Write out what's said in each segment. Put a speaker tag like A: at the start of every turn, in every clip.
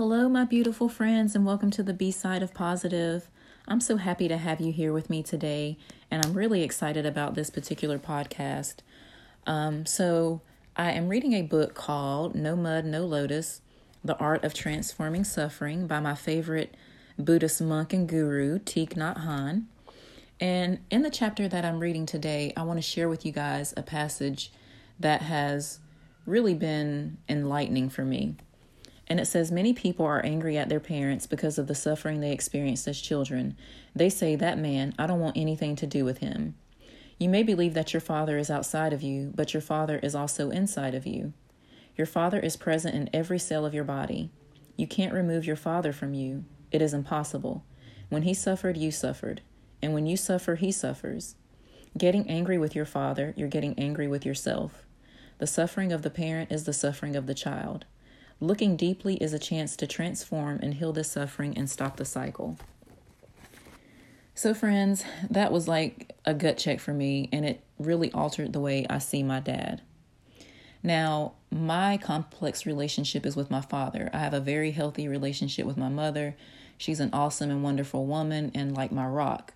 A: Hello, my beautiful friends, and welcome to the B side of Positive. I'm so happy to have you here with me today, and I'm really excited about this particular podcast. Um, so, I am reading a book called No Mud, No Lotus The Art of Transforming Suffering by my favorite Buddhist monk and guru, Thich Nhat Hanh. And in the chapter that I'm reading today, I want to share with you guys a passage that has really been enlightening for me. And it says many people are angry at their parents because of the suffering they experienced as children. They say, That man, I don't want anything to do with him. You may believe that your father is outside of you, but your father is also inside of you. Your father is present in every cell of your body. You can't remove your father from you. It is impossible. When he suffered, you suffered. And when you suffer, he suffers. Getting angry with your father, you're getting angry with yourself. The suffering of the parent is the suffering of the child. Looking deeply is a chance to transform and heal this suffering and stop the cycle. So, friends, that was like a gut check for me, and it really altered the way I see my dad. Now, my complex relationship is with my father. I have a very healthy relationship with my mother. She's an awesome and wonderful woman, and like my rock.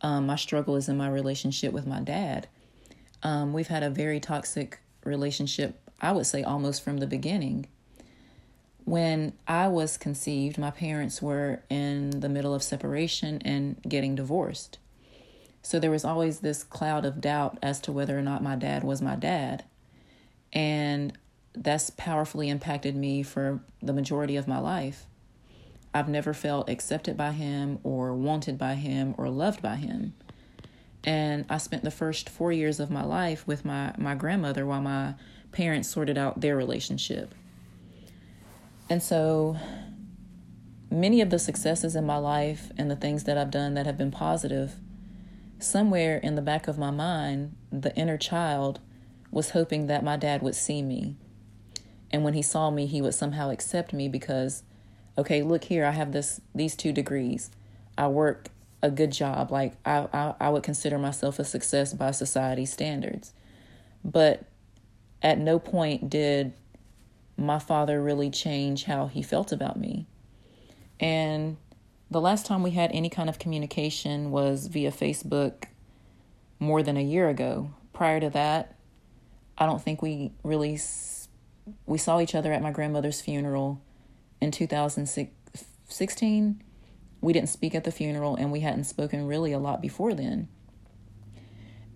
A: Um, my struggle is in my relationship with my dad. Um, we've had a very toxic relationship, I would say almost from the beginning. When I was conceived, my parents were in the middle of separation and getting divorced. So there was always this cloud of doubt as to whether or not my dad was my dad. And that's powerfully impacted me for the majority of my life. I've never felt accepted by him or wanted by him or loved by him. And I spent the first four years of my life with my, my grandmother while my parents sorted out their relationship. And so many of the successes in my life and the things that I've done that have been positive, somewhere in the back of my mind, the inner child was hoping that my dad would see me. And when he saw me, he would somehow accept me because, okay, look here, I have this these two degrees. I work a good job. Like I, I, I would consider myself a success by society standards. But at no point did my father really changed how he felt about me. And the last time we had any kind of communication was via Facebook more than a year ago. Prior to that, I don't think we really we saw each other at my grandmother's funeral in 2016. We didn't speak at the funeral and we hadn't spoken really a lot before then.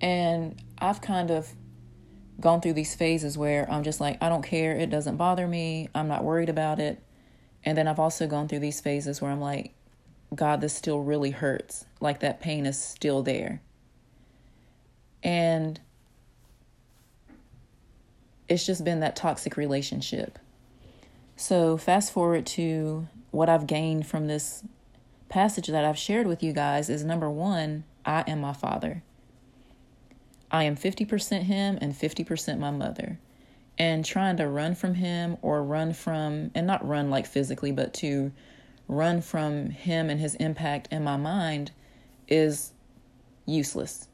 A: And I've kind of gone through these phases where I'm just like, I don't care, it doesn't bother me, I'm not worried about it. And then I've also gone through these phases where I'm like, God, this still really hurts. Like that pain is still there. And it's just been that toxic relationship. So, fast forward to what I've gained from this passage that I've shared with you guys is number one, I am my father. I am 50% him and 50% my mother. And trying to run from him or run from, and not run like physically, but to run from him and his impact in my mind is useless.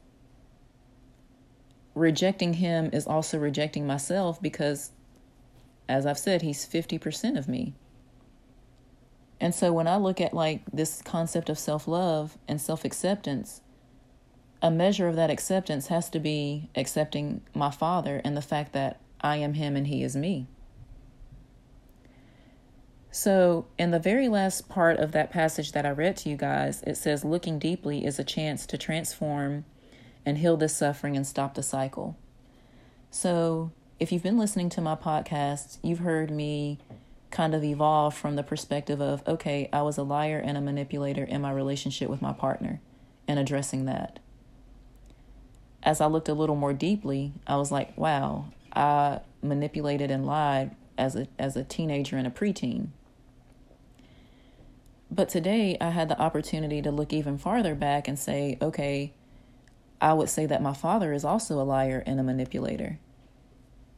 A: Rejecting him is also rejecting myself because, as I've said, he's 50% of me. And so when I look at like this concept of self love and self acceptance, a measure of that acceptance has to be accepting my father and the fact that I am him and he is me. So, in the very last part of that passage that I read to you guys, it says, Looking deeply is a chance to transform and heal this suffering and stop the cycle. So, if you've been listening to my podcast, you've heard me kind of evolve from the perspective of, okay, I was a liar and a manipulator in my relationship with my partner and addressing that as I looked a little more deeply, I was like, wow, I manipulated and lied as a as a teenager and a preteen. But today I had the opportunity to look even farther back and say, okay, I would say that my father is also a liar and a manipulator.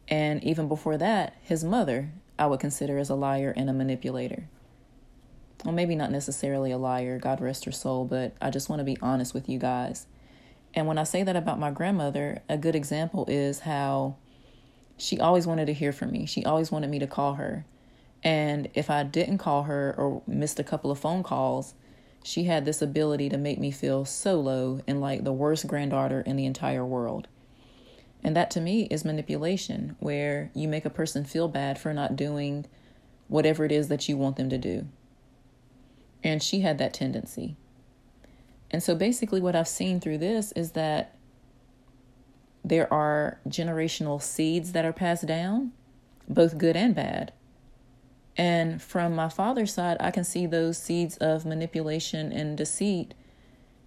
A: And even before that, his mother, I would consider as a liar and a manipulator. Well, maybe not necessarily a liar, God rest her soul, but I just want to be honest with you guys. And when I say that about my grandmother, a good example is how she always wanted to hear from me. She always wanted me to call her. And if I didn't call her or missed a couple of phone calls, she had this ability to make me feel so low and like the worst granddaughter in the entire world. And that to me is manipulation, where you make a person feel bad for not doing whatever it is that you want them to do. And she had that tendency. And so basically, what I've seen through this is that there are generational seeds that are passed down, both good and bad. And from my father's side, I can see those seeds of manipulation and deceit,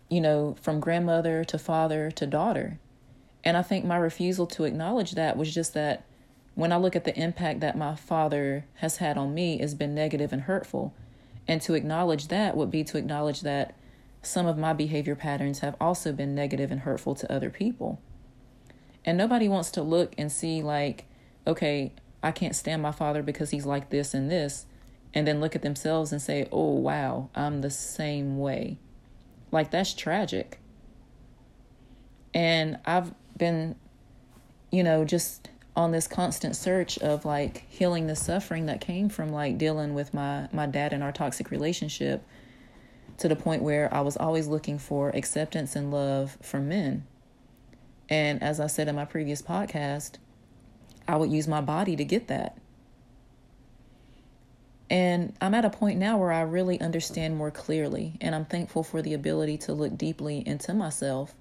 A: you know, from grandmother to father to daughter. And I think my refusal to acknowledge that was just that when I look at the impact that my father has had on me has been negative and hurtful. And to acknowledge that would be to acknowledge that some of my behavior patterns have also been negative and hurtful to other people. And nobody wants to look and see, like, okay, I can't stand my father because he's like this and this, and then look at themselves and say, oh, wow, I'm the same way. Like, that's tragic. And I've been, you know, just on this constant search of like healing the suffering that came from like dealing with my my dad and our toxic relationship to the point where I was always looking for acceptance and love from men. And as I said in my previous podcast, I would use my body to get that. And I'm at a point now where I really understand more clearly, and I'm thankful for the ability to look deeply into myself.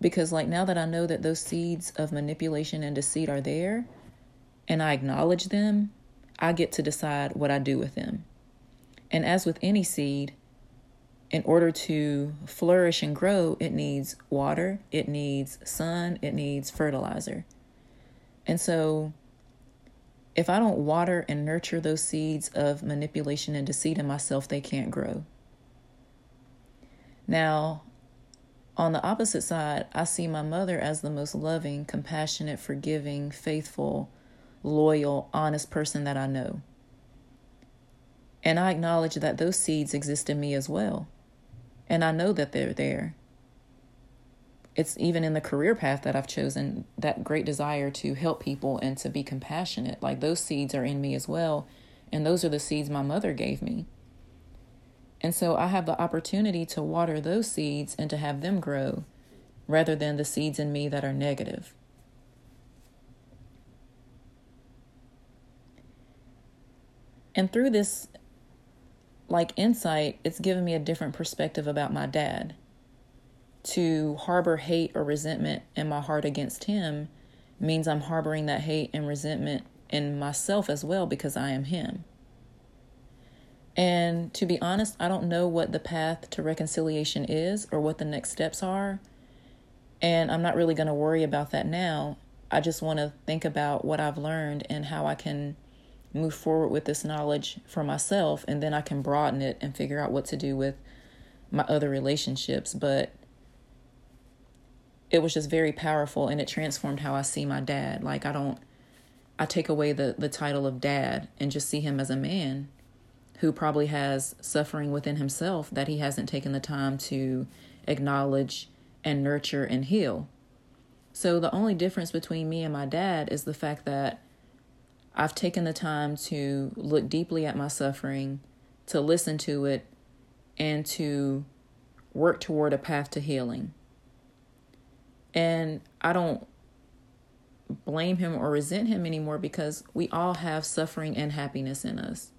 A: Because, like, now that I know that those seeds of manipulation and deceit are there, and I acknowledge them, I get to decide what I do with them. And as with any seed, in order to flourish and grow, it needs water, it needs sun, it needs fertilizer. And so, if I don't water and nurture those seeds of manipulation and deceit in myself, they can't grow. Now, on the opposite side, I see my mother as the most loving, compassionate, forgiving, faithful, loyal, honest person that I know. And I acknowledge that those seeds exist in me as well. And I know that they're there. It's even in the career path that I've chosen that great desire to help people and to be compassionate. Like those seeds are in me as well. And those are the seeds my mother gave me. And so I have the opportunity to water those seeds and to have them grow rather than the seeds in me that are negative. And through this like insight, it's given me a different perspective about my dad. To harbor hate or resentment in my heart against him means I'm harboring that hate and resentment in myself as well because I am him. And to be honest, I don't know what the path to reconciliation is or what the next steps are. And I'm not really going to worry about that now. I just want to think about what I've learned and how I can move forward with this knowledge for myself and then I can broaden it and figure out what to do with my other relationships but it was just very powerful and it transformed how I see my dad like I don't I take away the the title of dad and just see him as a man who probably has suffering within himself that he hasn't taken the time to acknowledge and nurture and heal. So the only difference between me and my dad is the fact that I've taken the time to look deeply at my suffering, to listen to it, and to work toward a path to healing. And I don't blame him or resent him anymore because we all have suffering and happiness in us.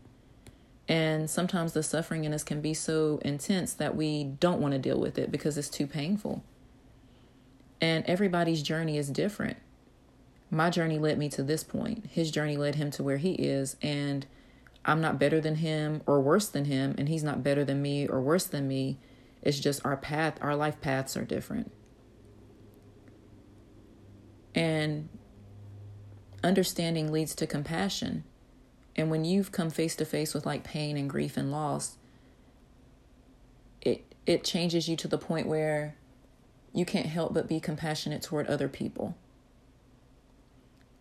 A: And sometimes the suffering in us can be so intense that we don't want to deal with it because it's too painful. And everybody's journey is different my journey led me to this point. His journey led him to where he is. And I'm not better than him or worse than him. And he's not better than me or worse than me. It's just our path, our life paths are different. And understanding leads to compassion. And when you've come face to face with like pain and grief and loss, it it changes you to the point where you can't help but be compassionate toward other people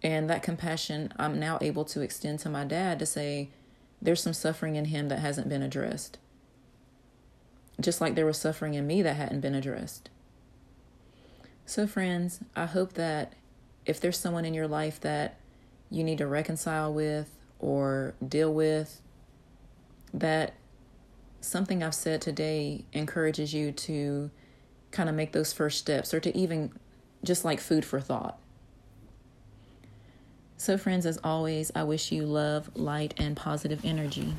A: and that compassion I'm now able to extend to my dad to say, there's some suffering in him that hasn't been addressed. Just like there was suffering in me that hadn't been addressed. So, friends, I hope that if there's someone in your life that you need to reconcile with or deal with, that something I've said today encourages you to kind of make those first steps or to even just like food for thought so, friends, as always, I wish you love, light, and positive energy.